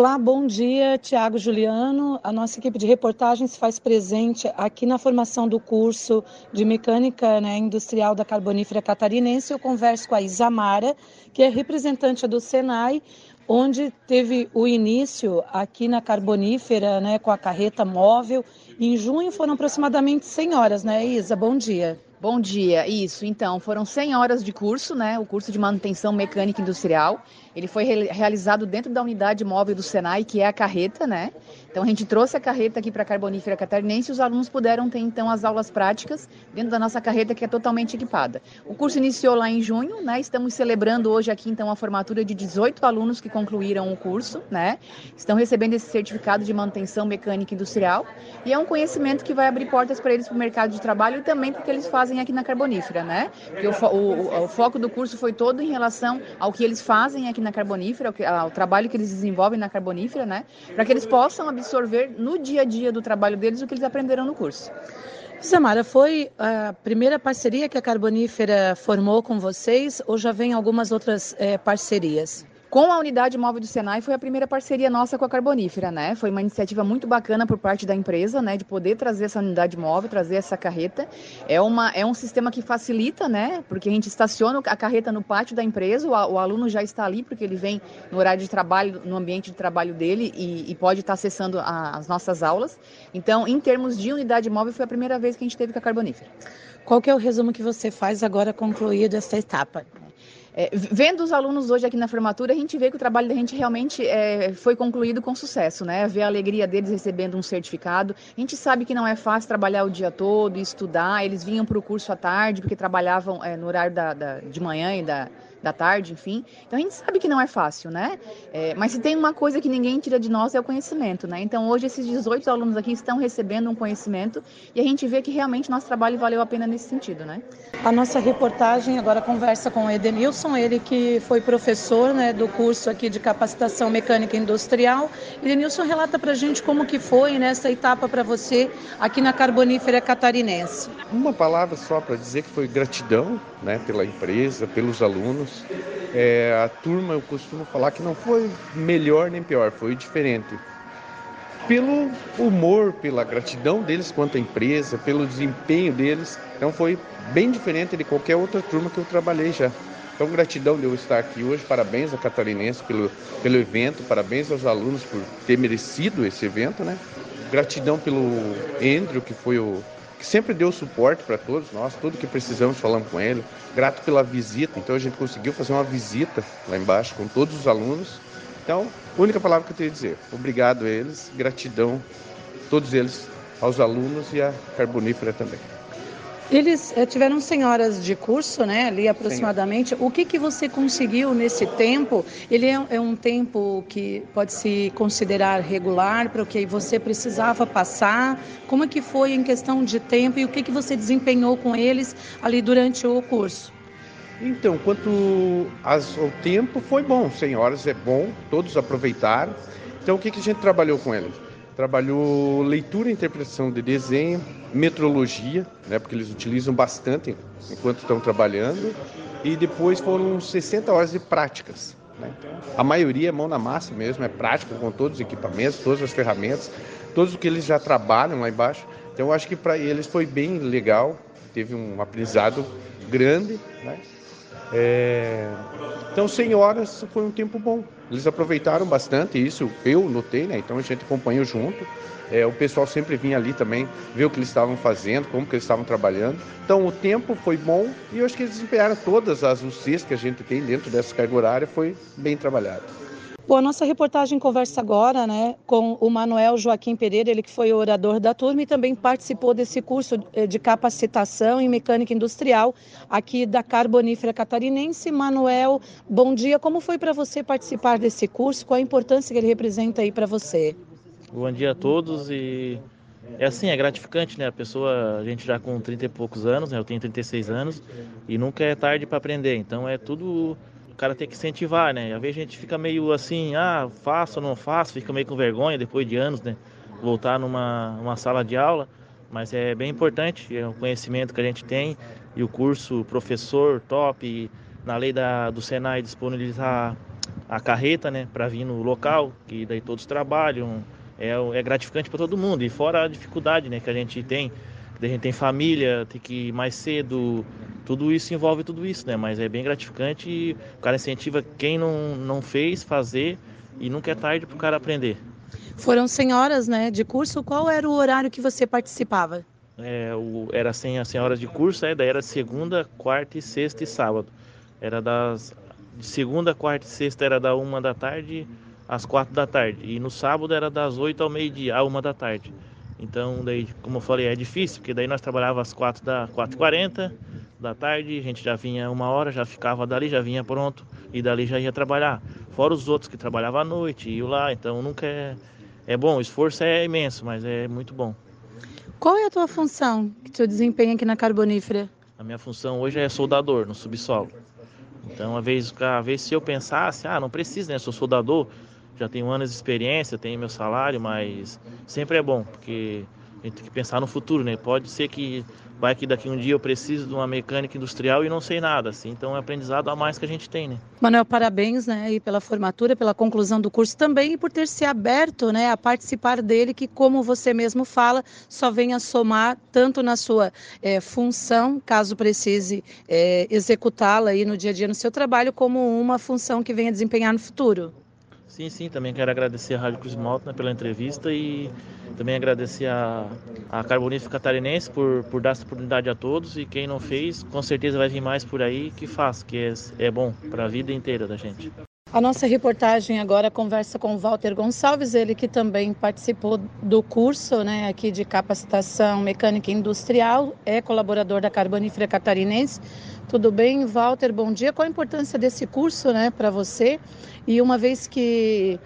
Olá, bom dia, Tiago Juliano. A nossa equipe de reportagem se faz presente aqui na formação do curso de mecânica né, industrial da Carbonífera Catarinense. Eu converso com a Isamara, que é representante do Senai, onde teve o início aqui na Carbonífera, né, com a carreta móvel. Em junho foram aproximadamente 100 horas, né, Isa? Bom dia. Bom dia, isso. Então, foram 100 horas de curso, né? O curso de manutenção mecânica industrial. Ele foi re realizado dentro da unidade móvel do Senai, que é a carreta, né? Então, a gente trouxe a carreta aqui para a Carbonífera Catarinense e os alunos puderam ter, então, as aulas práticas dentro da nossa carreta, que é totalmente equipada. O curso iniciou lá em junho, né? Estamos celebrando hoje aqui, então, a formatura de 18 alunos que concluíram o curso, né? Estão recebendo esse certificado de manutenção mecânica industrial. E é um conhecimento que vai abrir portas para eles para o mercado de trabalho e também porque eles fazem aqui na Carbonífera, né? Porque o, o, o foco do curso foi todo em relação ao que eles fazem aqui na carbonífera, ao trabalho que eles desenvolvem na carbonífera, né? Para que eles possam absorver no dia a dia do trabalho deles o que eles aprenderam no curso. Samara, foi a primeira parceria que a Carbonífera formou com vocês ou já vem algumas outras é, parcerias? Com a unidade móvel do Senai foi a primeira parceria nossa com a Carbonífera, né? Foi uma iniciativa muito bacana por parte da empresa, né, de poder trazer essa unidade móvel, trazer essa carreta. É uma é um sistema que facilita, né? Porque a gente estaciona a carreta no pátio da empresa, o, o aluno já está ali porque ele vem no horário de trabalho, no ambiente de trabalho dele e, e pode estar acessando a, as nossas aulas. Então, em termos de unidade móvel, foi a primeira vez que a gente teve com a Carbonífera. Qual que é o resumo que você faz agora concluído essa etapa? É, vendo os alunos hoje aqui na formatura, a gente vê que o trabalho da gente realmente é, foi concluído com sucesso, né? Ver a alegria deles recebendo um certificado. A gente sabe que não é fácil trabalhar o dia todo, estudar. Eles vinham para o curso à tarde, porque trabalhavam é, no horário da, da, de manhã e da, da tarde, enfim. Então a gente sabe que não é fácil, né? É, mas se tem uma coisa que ninguém tira de nós é o conhecimento, né? Então hoje esses 18 alunos aqui estão recebendo um conhecimento e a gente vê que realmente nosso trabalho valeu a pena nesse sentido, né? A nossa reportagem agora conversa com o Edenilson, ele que foi professor né, do curso aqui de capacitação mecânica industrial. Edenilson relata para a gente como que foi nessa etapa para você aqui na Carbonífera Catarinense. Uma palavra só para dizer que foi gratidão né, pela empresa, pelos alunos, é, a turma, eu costumo falar que não foi melhor nem pior, foi diferente. Pelo humor, pela gratidão deles quanto à empresa, pelo desempenho deles. Então foi bem diferente de qualquer outra turma que eu trabalhei já. Então, gratidão de eu estar aqui hoje. Parabéns à Catarinense pelo, pelo evento, parabéns aos alunos por ter merecido esse evento, né? Gratidão pelo Andrew, que foi o, que sempre deu suporte para todos nós, tudo que precisamos falamos com ele. Grato pela visita, então a gente conseguiu fazer uma visita lá embaixo com todos os alunos. Então, única palavra que eu tenho a dizer, obrigado a eles, gratidão, todos eles, aos alunos e à Carbonífera também. Eles eh, tiveram 100 horas de curso, né, ali aproximadamente. O que, que você conseguiu nesse tempo? Ele é, é um tempo que pode se considerar regular para o que você precisava passar? Como é que foi em questão de tempo e o que, que você desempenhou com eles ali durante o curso? Então, quanto ao tempo, foi bom. 100 horas é bom, todos aproveitaram. Então, o que, que a gente trabalhou com eles? Trabalhou leitura e interpretação de desenho, metrologia, né, porque eles utilizam bastante enquanto estão trabalhando, e depois foram 60 horas de práticas. Né? A maioria é mão na massa mesmo, é prática com todos os equipamentos, todas as ferramentas, todos o que eles já trabalham lá embaixo. Então eu acho que para eles foi bem legal, teve um aprendizado grande. Né? É... Então 100 horas foi um tempo bom. Eles aproveitaram bastante isso, eu notei, né? Então a gente acompanhou junto. É, o pessoal sempre vinha ali também ver o que eles estavam fazendo, como que eles estavam trabalhando. Então o tempo foi bom e eu acho que eles desempenharam todas as UCs que a gente tem dentro dessa carga horária, foi bem trabalhado. Bom, a nossa reportagem conversa agora né, com o Manuel Joaquim Pereira, ele que foi orador da turma e também participou desse curso eh, de capacitação em mecânica industrial aqui da Carbonífera Catarinense. Manuel, bom dia. Como foi para você participar desse curso? Qual a importância que ele representa aí para você? Bom dia a todos e é assim, é gratificante, né? A pessoa, a gente já com 30 e poucos anos, né? Eu tenho 36 anos e nunca é tarde para aprender. Então é tudo cara tem que incentivar, né? Às vezes a gente fica meio assim, ah, faço ou não faço, fica meio com vergonha depois de anos, né? Voltar numa uma sala de aula, mas é bem importante, é o conhecimento que a gente tem e o curso professor top, na lei da, do Senai disponibilizar a carreta, né, para vir no local, que daí todos trabalham, é, é gratificante para todo mundo. E fora a dificuldade, né, que a gente tem, a gente tem família, tem que ir mais cedo, tudo isso envolve tudo isso, né? Mas é bem gratificante e o cara incentiva quem não, não fez fazer e nunca é tarde para o cara aprender. Foram 100 horas, né, de curso. Qual era o horário que você participava? É, o, era 100, 100 horas de curso, é, daí era segunda, quarta, sexta e sábado. Era das de segunda, quarta e sexta era da uma da tarde às quatro da tarde. E no sábado era das oito ao meio-dia, à uma da tarde. Então, daí, como eu falei, é difícil, porque daí nós trabalhávamos às quatro da quatro e quarenta da tarde, a gente já vinha uma hora, já ficava dali, já vinha pronto, e dali já ia trabalhar. Fora os outros que trabalhavam à noite, iam lá, então nunca é, é bom, o esforço é imenso, mas é muito bom. Qual é a tua função que tu desempenha aqui na Carbonífera? A minha função hoje é soldador no subsolo. Então, às vezes, às vezes se eu pensasse, ah, não precisa, né? Sou soldador, já tenho anos de experiência, tenho meu salário, mas sempre é bom, porque a gente tem que pensar no futuro, né? Pode ser que vai que daqui um dia eu preciso de uma mecânica industrial e não sei nada, assim. Então é aprendizado a mais que a gente tem, né? Manuel, parabéns, né, e pela formatura, pela conclusão do curso também e por ter se aberto, né, a participar dele, que como você mesmo fala, só vem a somar tanto na sua é, função, caso precise é, executá-la aí no dia a dia no seu trabalho, como uma função que venha desempenhar no futuro. Sim, sim, também quero agradecer a Rádio Cruz Malta né, pela entrevista e também agradecer a, a Carbonífera Catarinense por, por dar essa oportunidade a todos e quem não fez, com certeza vai vir mais por aí que faz, que é, é bom para a vida inteira da gente. A nossa reportagem agora conversa com Walter Gonçalves, ele que também participou do curso né, aqui de capacitação mecânica industrial, é colaborador da Carbonífera Catarinense. Tudo bem, Walter? Bom dia. Qual a importância desse curso né, para você? E uma vez que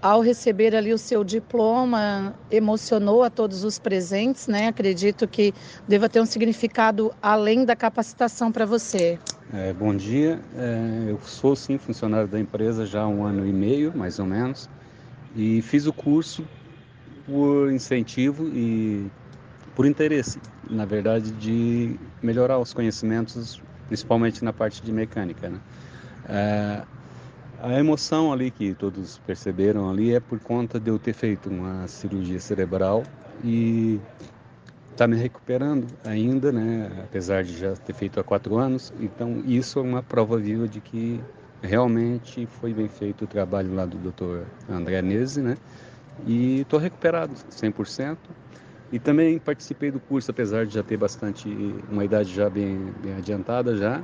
ao receber ali o seu diploma, emocionou a todos os presentes, né? Acredito que deva ter um significado além da capacitação para você. É, bom dia, é, eu sou sim funcionário da empresa já há um ano e meio, mais ou menos, e fiz o curso por incentivo e por interesse, na verdade, de melhorar os conhecimentos, principalmente na parte de mecânica. Né? É, a emoção ali que todos perceberam ali é por conta de eu ter feito uma cirurgia cerebral e tá me recuperando ainda, né? Apesar de já ter feito há quatro anos. Então isso é uma prova viva de que realmente foi bem feito o trabalho lá do Dr. André Nese, né? E estou recuperado 100%. E também participei do curso, apesar de já ter bastante, uma idade já bem, bem adiantada já,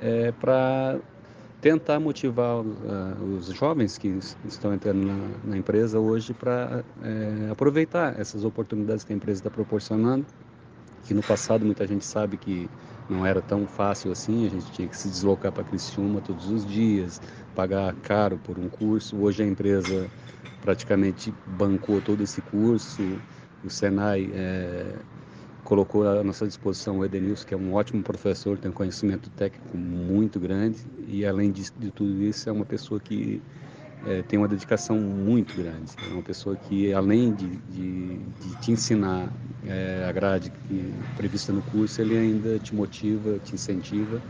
é, para tentar motivar uh, os jovens que estão entrando na, na empresa hoje para é, aproveitar essas oportunidades que a empresa está proporcionando, que no passado muita gente sabe que não era tão fácil assim, a gente tinha que se deslocar para Criciúma todos os dias, pagar caro por um curso. Hoje a empresa praticamente bancou todo esse curso, o Senai é, colocou à nossa disposição o Edenilson, que é um ótimo professor, tem um conhecimento técnico muito grande e, além de, de tudo isso, é uma pessoa que é, tem uma dedicação muito grande. É uma pessoa que, além de, de, de te ensinar é, a grade que, prevista no curso, ele ainda te motiva, te incentiva.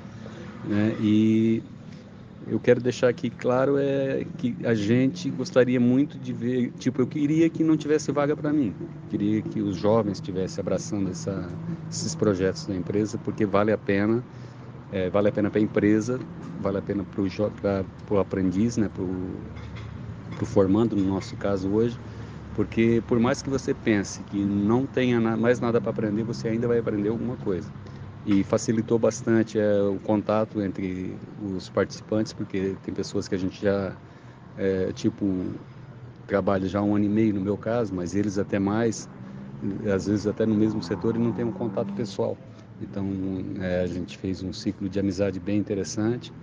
Né? E eu quero deixar aqui claro é que a gente gostaria muito de ver, tipo, eu queria que não tivesse vaga para mim. Queria que os jovens estivessem abraçando essa, esses projetos da empresa, porque vale a pena, é, vale a pena para a empresa, vale a pena para o aprendiz, né, para o formando, no nosso caso hoje, porque por mais que você pense que não tenha mais nada para aprender, você ainda vai aprender alguma coisa e facilitou bastante é, o contato entre os participantes, porque tem pessoas que a gente já, é, tipo, trabalha já um ano e meio no meu caso, mas eles até mais, às vezes até no mesmo setor e não tem um contato pessoal. Então é, a gente fez um ciclo de amizade bem interessante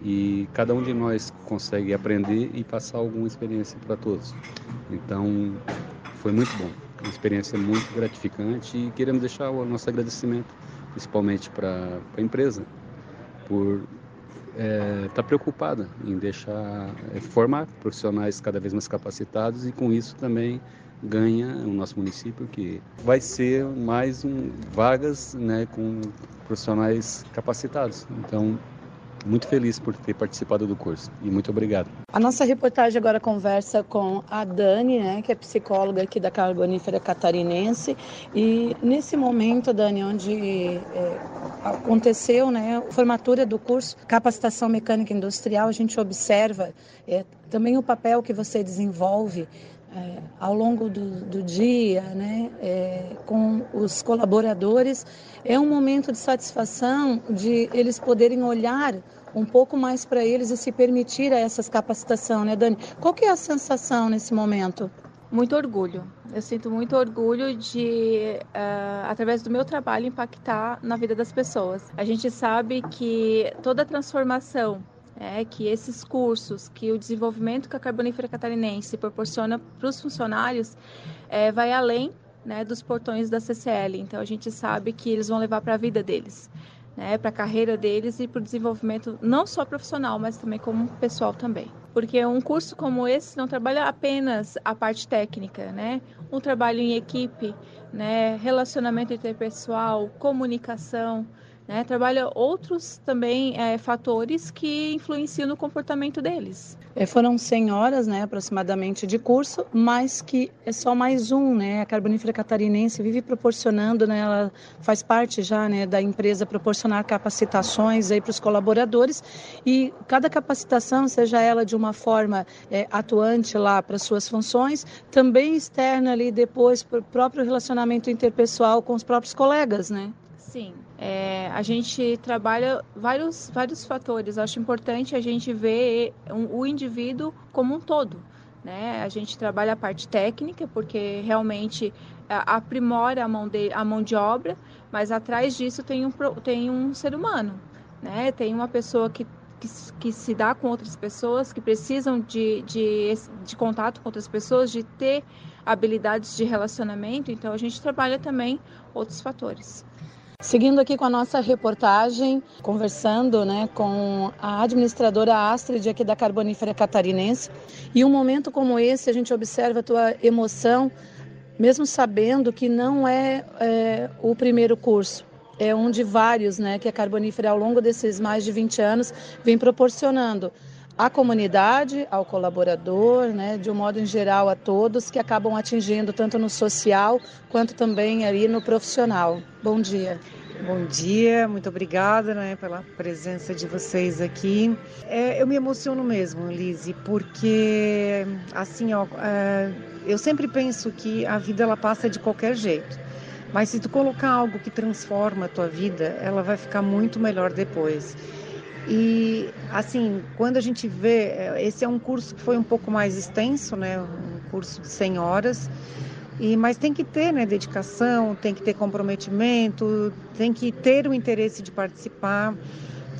e cada um de nós consegue aprender e passar alguma experiência para todos. Então foi muito bom, uma experiência muito gratificante e queremos deixar o nosso agradecimento principalmente para a empresa, por estar é, tá preocupada em deixar é, formar profissionais cada vez mais capacitados e com isso também ganha o nosso município que vai ser mais um vagas né com profissionais capacitados. Então muito feliz por ter participado do curso e muito obrigado. A nossa reportagem agora conversa com a Dani, né, que é psicóloga aqui da Carbonífera Catarinense. E nesse momento, Dani, onde é, aconteceu né, a formatura do curso Capacitação Mecânica Industrial, a gente observa é, também o papel que você desenvolve é, ao longo do, do dia, né, é, com os colaboradores, é um momento de satisfação de eles poderem olhar um pouco mais para eles e se permitir a essas capacitação, né, Dani? Qual que é a sensação nesse momento? Muito orgulho. Eu sinto muito orgulho de, uh, através do meu trabalho, impactar na vida das pessoas. A gente sabe que toda transformação é que esses cursos, que o desenvolvimento que a Carbonífera Catarinense proporciona para os funcionários, é, vai além né, dos portões da CCL. Então, a gente sabe que eles vão levar para a vida deles, né, para a carreira deles e para o desenvolvimento não só profissional, mas também como pessoal também. Porque um curso como esse não trabalha apenas a parte técnica, né? Um trabalho em equipe, né? relacionamento interpessoal, comunicação, né? Trabalha outros também é, fatores que influenciam no comportamento deles. É, foram 100 horas, né, aproximadamente, de curso, mas que é só mais um, né? A Carbonífera Catarinense vive proporcionando, né? Ela faz parte já, né, da empresa proporcionar capacitações aí para os colaboradores e cada capacitação, seja ela de uma forma é, atuante lá para suas funções, também externa ali depois para o próprio relacionamento interpessoal com os próprios colegas, né? Sim, é, a gente trabalha vários, vários fatores. acho importante a gente ver um, o indivíduo como um todo. Né? A gente trabalha a parte técnica, porque realmente aprimora a mão de, a mão de obra, mas atrás disso tem um, tem um ser humano. Né? Tem uma pessoa que, que, que se dá com outras pessoas, que precisam de, de, de contato com outras pessoas, de ter habilidades de relacionamento. Então, a gente trabalha também outros fatores. Seguindo aqui com a nossa reportagem, conversando né, com a administradora Astrid aqui da Carbonífera Catarinense. E um momento como esse, a gente observa a tua emoção, mesmo sabendo que não é, é o primeiro curso. É um de vários né, que a Carbonífera, ao longo desses mais de 20 anos, vem proporcionando à comunidade, ao colaborador, né, de um modo em geral a todos que acabam atingindo tanto no social quanto também ali no profissional. Bom dia. Bom dia, muito obrigada né, pela presença de vocês aqui. É, eu me emociono mesmo, Lise, porque assim, ó, é, eu sempre penso que a vida ela passa de qualquer jeito. Mas se tu colocar algo que transforma a tua vida, ela vai ficar muito melhor depois. E assim, quando a gente vê, é, esse é um curso que foi um pouco mais extenso, né? Um curso de 100 horas. E, mas tem que ter né, dedicação, tem que ter comprometimento, tem que ter o interesse de participar.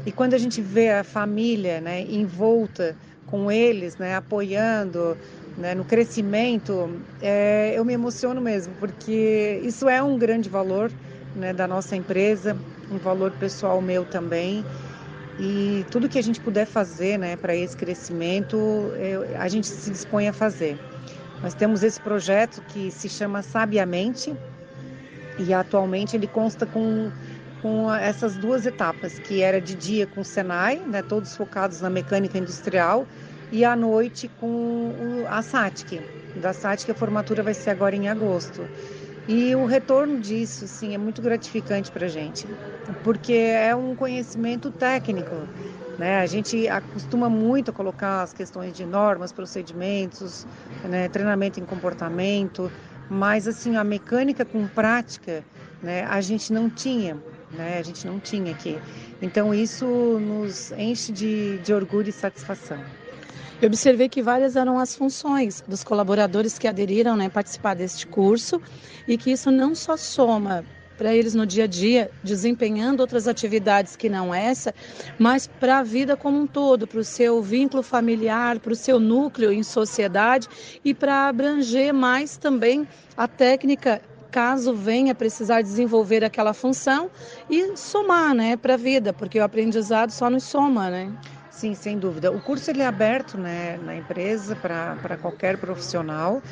E quando a gente vê a família né, envolta com eles, né, apoiando né, no crescimento, é, eu me emociono mesmo, porque isso é um grande valor né, da nossa empresa, um valor pessoal meu também. E tudo que a gente puder fazer né, para esse crescimento, eu, a gente se dispõe a fazer. Nós temos esse projeto que se chama Sabiamente e atualmente ele consta com, com essas duas etapas, que era de dia com o Senai, né, todos focados na mecânica industrial, e à noite com a SATIC. Da SATIC a formatura vai ser agora em agosto. E o retorno disso, sim, é muito gratificante para a gente, porque é um conhecimento técnico. Né? A gente acostuma muito a colocar as questões de normas, procedimentos, né? treinamento em comportamento, mas assim a mecânica com prática, né? A gente não tinha, né? A gente não tinha aqui. Então isso nos enche de, de orgulho e satisfação. Eu observei que várias eram as funções dos colaboradores que aderiram, né, participar deste curso, e que isso não só soma para eles no dia a dia, desempenhando outras atividades que não essa, mas para a vida como um todo, para o seu vínculo familiar, para o seu núcleo em sociedade e para abranger mais também a técnica caso venha precisar desenvolver aquela função e somar, né, para a vida, porque o aprendizado só nos soma, né? Sim, sem dúvida. O curso ele é aberto né, na empresa para qualquer profissional.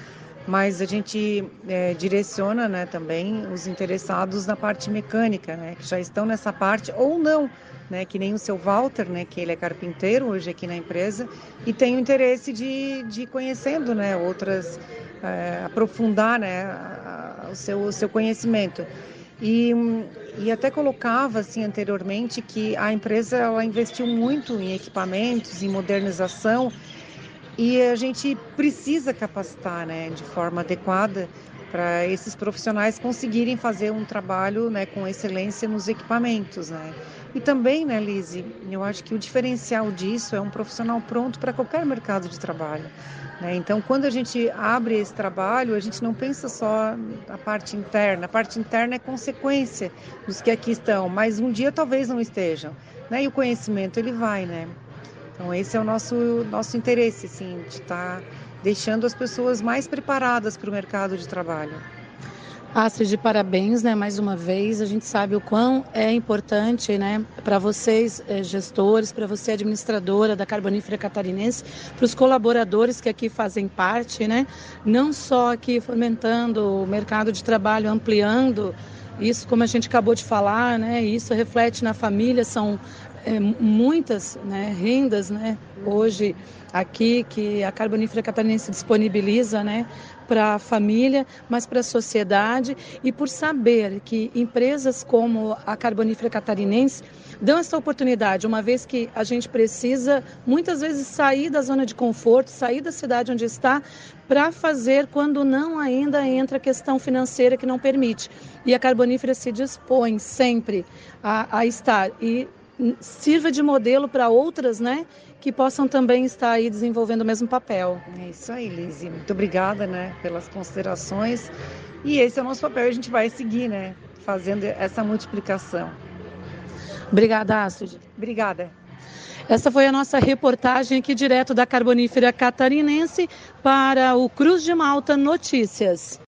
mas a gente é, direciona né, também os interessados na parte mecânica, né, que já estão nessa parte ou não, né, que nem o seu Walter, né, que ele é carpinteiro hoje aqui na empresa e tem o interesse de, de ir conhecendo né, outras, é, aprofundar né, a, a, o, seu, o seu conhecimento. E, e até colocava assim anteriormente que a empresa ela investiu muito em equipamentos, em modernização e a gente precisa capacitar né, de forma adequada para esses profissionais conseguirem fazer um trabalho né, com excelência nos equipamentos. Né? E também, né, Lise, eu acho que o diferencial disso é um profissional pronto para qualquer mercado de trabalho. Né? Então, quando a gente abre esse trabalho, a gente não pensa só na parte interna. A parte interna é consequência dos que aqui estão, mas um dia talvez não estejam. Né? E o conhecimento, ele vai, né? Então, esse é o nosso, nosso interesse, assim, de estar tá deixando as pessoas mais preparadas para o mercado de trabalho. Astrid, parabéns, né? Mais uma vez, a gente sabe o quão é importante, né, para vocês eh, gestores, para você administradora da Carbonífera Catarinense, para os colaboradores que aqui fazem parte, né? Não só aqui fomentando o mercado de trabalho, ampliando isso, como a gente acabou de falar, né? Isso reflete na família, são é, muitas né, rendas, né? Hoje aqui que a Carbonífera Catarinense disponibiliza, né? Para a família, mas para a sociedade e por saber que empresas como a Carbonífera Catarinense dão essa oportunidade, uma vez que a gente precisa muitas vezes sair da zona de conforto, sair da cidade onde está, para fazer quando não ainda entra a questão financeira que não permite. E a Carbonífera se dispõe sempre a, a estar e sirva de modelo para outras, né? Que possam também estar aí desenvolvendo o mesmo papel. É isso aí, Lizzie. Muito obrigada, né, pelas considerações. E esse é o nosso papel, a gente vai seguir, né, fazendo essa multiplicação. Obrigada, Astrid. Obrigada. Essa foi a nossa reportagem aqui direto da Carbonífera Catarinense para o Cruz de Malta Notícias.